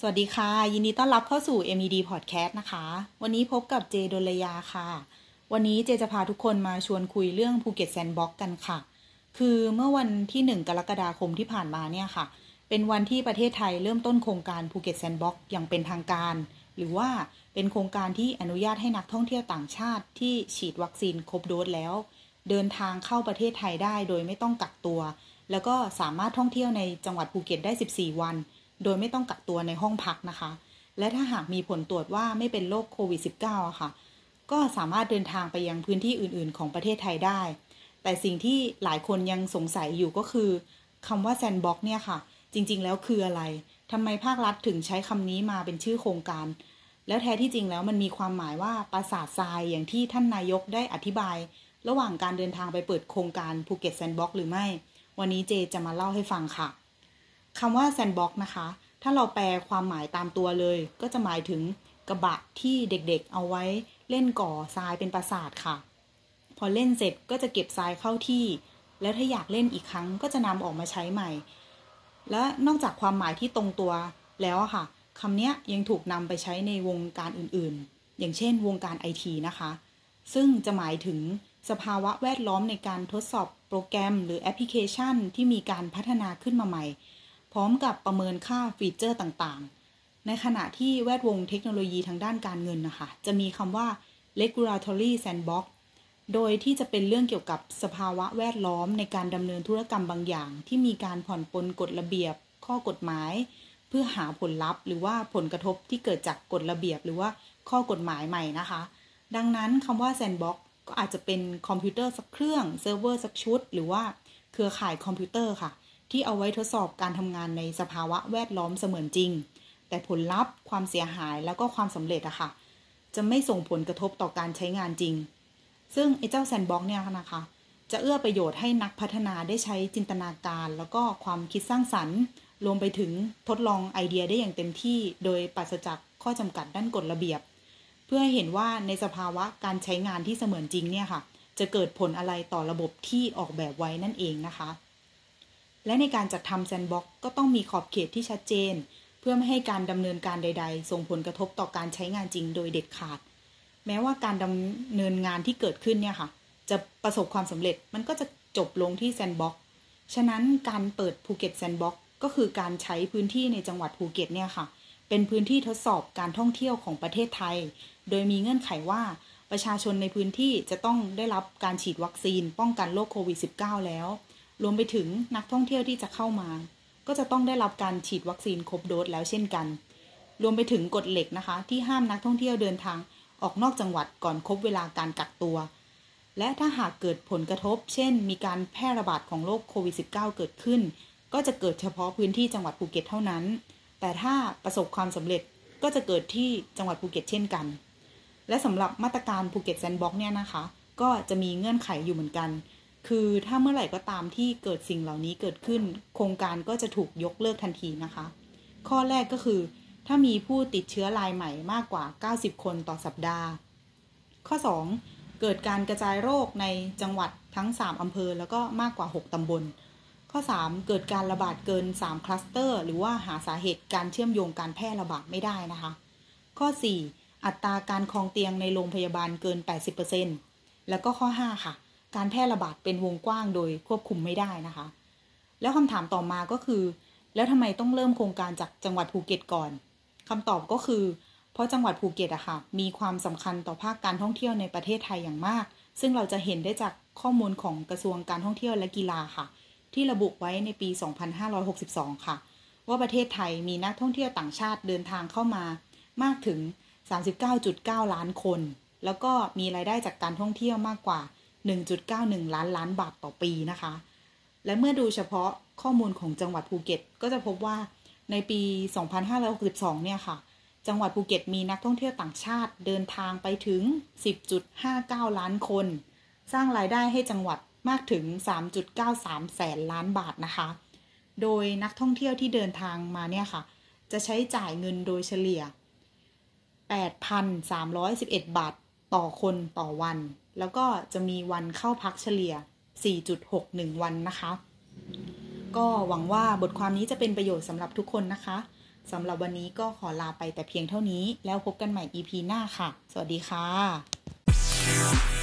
สวัสดีค่ะ ยินดีต้อนรับเข้าสู่ MED Podcast นะคะ วันนี้พบกับเจดลยาค่ะ วันนี้เจจะพาทุกคนมาชวนคุยเรื่องภูเก็ต sandbox กันค่ะ คือเมื่อวันที่ 1 กรกฎาคมที่ผ่านมาเนี่ยค่ะ เป็นวันที่ประเทศไทยเริ่มต้นโครงการภูเก็ต sandbox อย่างเป็นทางการ หรือว่าเป็นโครงการที่อนุญาตให้นักท่องเที่ยวต่างชาติที่ฉีดวัคซีนครบโดสแล้ว เดินทางเข้าประเทศไทยได้โดยไม่ต้องกักตัว แล้วก็สามารถท่องเที่ยวในจังหวัดภูเก็ตได้ 14 วัน โดยไม่ต้องกักตัวในห้องพักนะคะ และถ้าหากมีผลตรวจว่าไม่เป็นโรคโควิด -19 อะค่ะ ก็สามารถเดินทางไปยังพื้นที่อื่น ๆ ของประเทศไทยได้ แต่สิ่งที่หลายคนยังสงสัยอยู่ก็คือคำว่าแซนบ็อกเนี่ยค่ะ จริง ๆ แล้วคืออะไรทำไมภาครัฐถึงใช้คำนี้มาเป็นชื่อโครงการ แล้วแท้ที่จริงแล้วมันมีความหมายว่าปราสาททรายอย่างที่ท่านนายกได้อธิบาย ระหว่างการเดินทางไปเปิดโครงการภูเก็ต sandbox หรือไม่ วันนี้เจจะมาเล่าให้ฟังค่ะ คำว่า sandbox นะคะ ถ้าเราแปลความหมายตามตัวเลย ก็จะหมายถึงกระบะที่เด็กๆ เอาไว้เล่นก่อทรายเป็นปราสาทค่ะ พอเล่นเสร็จก็จะเก็บทรายเข้าที่ แล้วถ้าอยากเล่นอีกครั้งก็จะนำออกมาใช้ใหม่ และนอกจากความหมายที่ตรงตัวแล้วค่ะคำนี้ยังถูกนำไปใช้ในวงการอื่นๆ อย่างเช่น วงการไอทีนะคะ ซึ่งจะหมายถึงสภาวะแวดล้อมในการทดสอบโปรแกรมหรือแอปพลิเคชันที่มีการพัฒนาขึ้นมาใหม่ พร้อมกับประเมินค่าฟีเจอร์ต่างๆ ในขณะที่แวดวงเทคโนโลยีทางด้านการเงินนะคะ จะมีคำว่า regulatory sandbox โดยที่จะเป็นเรื่องเกี่ยวกับสภาวะแวดล้อมในการดำเนินธุรกรรมบางอย่าง ที่มีการผ่อนปลนกฎระเบียบ ข้อกฎหมาย เพื่อหาผลลัพธ์ หรือว่าผลกระทบที่เกิดจากกฎระเบียบ หรือว่าข้อกฎหมายใหม่นะคะ ดังนั้นคำว่า sandbox ก็อาจจะเป็นคอมพิวเตอร์สักเครื่องเซิร์ฟเวอร์สักชุด หรือว่าเครือข่ายคอมพิวเตอร์ค่ะ ที่เอาไว้ทดสอบการทำงานในสภาวะแวดล้อมเสมือนจริง แต่ผลลัพธ์ ความเสียหายแล้วก็ความสำเร็จอะค่ะ จะไม่ส่งผลกระทบต่อการใช้งานจริง ซึ่งไอ้เจ้า sandbox เนี่ยนะคะ จะเอื้อประโยชน์ให้นักพัฒนาได้ใช้จินตนาการ แล้วก็ความคิดสร้างสรรค์ รวมไปถึงทดลองไอเดียได้อย่างเต็มที่ โดยปราศจากข้อจำกัดด้านกฎระเบียบ เพื่อให้เห็นว่าในสภาวะการใช้งานที่เสมือนจริงเนี่ยค่ะ จะเกิดผลอะไรต่อระบบที่ออกแบบไว้นั่นเองนะคะ และในการจัดทำแซนด์บ็อกก็ต้องมีขอบเขตที่ชัดเจน เพื่อไม่ให้การดำเนินการใด ๆ ส่งผลกระทบต่อการใช้งานจริงโดยเด็ดขาด แม้ว่าการดำเนินงานที่เกิดขึ้นเนี่ยค่ะ จะประสบความสำเร็จมันก็จะจบลงที่ sandbox ฉะนั้นการเปิดภูเก็ต sandbox ก็คือการใช้พื้นที่ในจังหวัดภูเก็ตเนี่ยค่ะ เป็นพื้นที่ทดสอบการท่องเที่ยวของประเทศไทย โดยมีเงื่อนไขว่าประชาชนในพื้นที่จะต้องได้รับการฉีดวัคซีนป้องกันโรคโควิด -19 แล้ว รวมไปถึงนักท่องเที่ยวที่จะเข้ามา ก็จะต้องได้รับการฉีดวัคซีนครบโดสแล้วเช่นกัน รวมไปถึงกฎเหล็กนะคะ ที่ห้ามนักท่องเที่ยวเดินทางออกนอกจังหวัดก่อนครบเวลาการกักตัว และถ้าหากเกิดผลกระทบ เช่น มีการแพร่ระบาดของโรคโควิด -19 เกิดขึ้น ก็จะเกิดเฉพาะพื้นที่จังหวัดภูเก็ตเท่านั้น แต่ถ้าประสบความสำเร็จก็จะเกิดที่จังหวัดภูเก็ตเช่นกัน และสำหรับมาตรการภูเก็ต sandbox เนี่ยนะคะ ก็จะมีเงื่อนไขอยู่เหมือนกัน คือถ้าเมื่อไหร่ก็ตามที่เกิดสิ่งเหล่านี้เกิดขึ้น โครงการก็จะถูกยกเลิกทันทีนะคะ ข้อแรกก็คือ ถ้ามีผู้ติดเชื้อรายใหม่มากกว่า 90 คนต่อสัปดาห์ ข้อ 2 เกิดการกระจายโรคในจังหวัดทั้ง 3 อำเภอ แล้วก็มากกว่า 6 ตำบล ข้อ 3 เกิดการระบาดเกิน 3 คลัสเตอร์ หรือว่าหาสาเหตุการเชื่อมโยงการแพร่ระบาดไม่ได้นะคะ ข้อ 4 อัตราการครองเตียงในโรงพยาบาลเกิน 80%แล้วก็ข้อ 5 ค่ะ การแพร่ระบาดเป็นวงกว้างโดยควบคุมไม่ได้นะคะ แล้วคำถามต่อมาก็คือ แล้วทำไมต้องเริ่มโครงการจากจังหวัดภูเก็ตก่อนคำตอบก็คือ เพราะจังหวัดภูเก็ตอะค่ะมีความสำคัญต่อภาคการท่องเที่ยวในประเทศไทยอย่างมาก ซึ่งเราจะเห็นได้จากข้อมูลของกระทรวงการท่องเที่ยวและกีฬาค่ะ ที่ระบุไว้ในปี 2562 ค่ะ ว่าประเทศไทยมีนักท่องเที่ยวต่างชาติเดินทางเข้ามามากถึง 39.9 ล้านคน แล้วก็มีรายได้จากการท่องเที่ยวมากกว่า 1.91 ล้านล้านบาทต่อปีนะคะ และเมื่อดูเฉพาะข้อมูลของจังหวัดภูเก็ต ก็จะพบว่าในปี 2562 เนี่ยค่ะ จังหวัดภูเก็ตมีนักท่องเที่ยวต่างชาติเดินทางไปถึง 10.59 ล้านคน สร้างรายได้ให้จังหวัดมากถึง 3.93 แสนล้านบาทนะคะ โดยนักท่องเที่ยวที่เดินทางมาเนี่ยค่ะ จะใช้จ่ายเงินโดยเฉลี่ย 8,311 บาท ต่อคนต่อวัน แล้วก็จะมีวันเข้าพักเฉลี่ย 4.61 วันนะคะ ก็หวังว่าบทความนี้จะเป็นประโยชน์สำหรับทุกคนนะคะสำหรับวันนี้ก็ขอลาไปแต่เพียงเท่านี้ แล้วพบกันใหม่ EP หน้าค่ะ สวัสดีค่ะ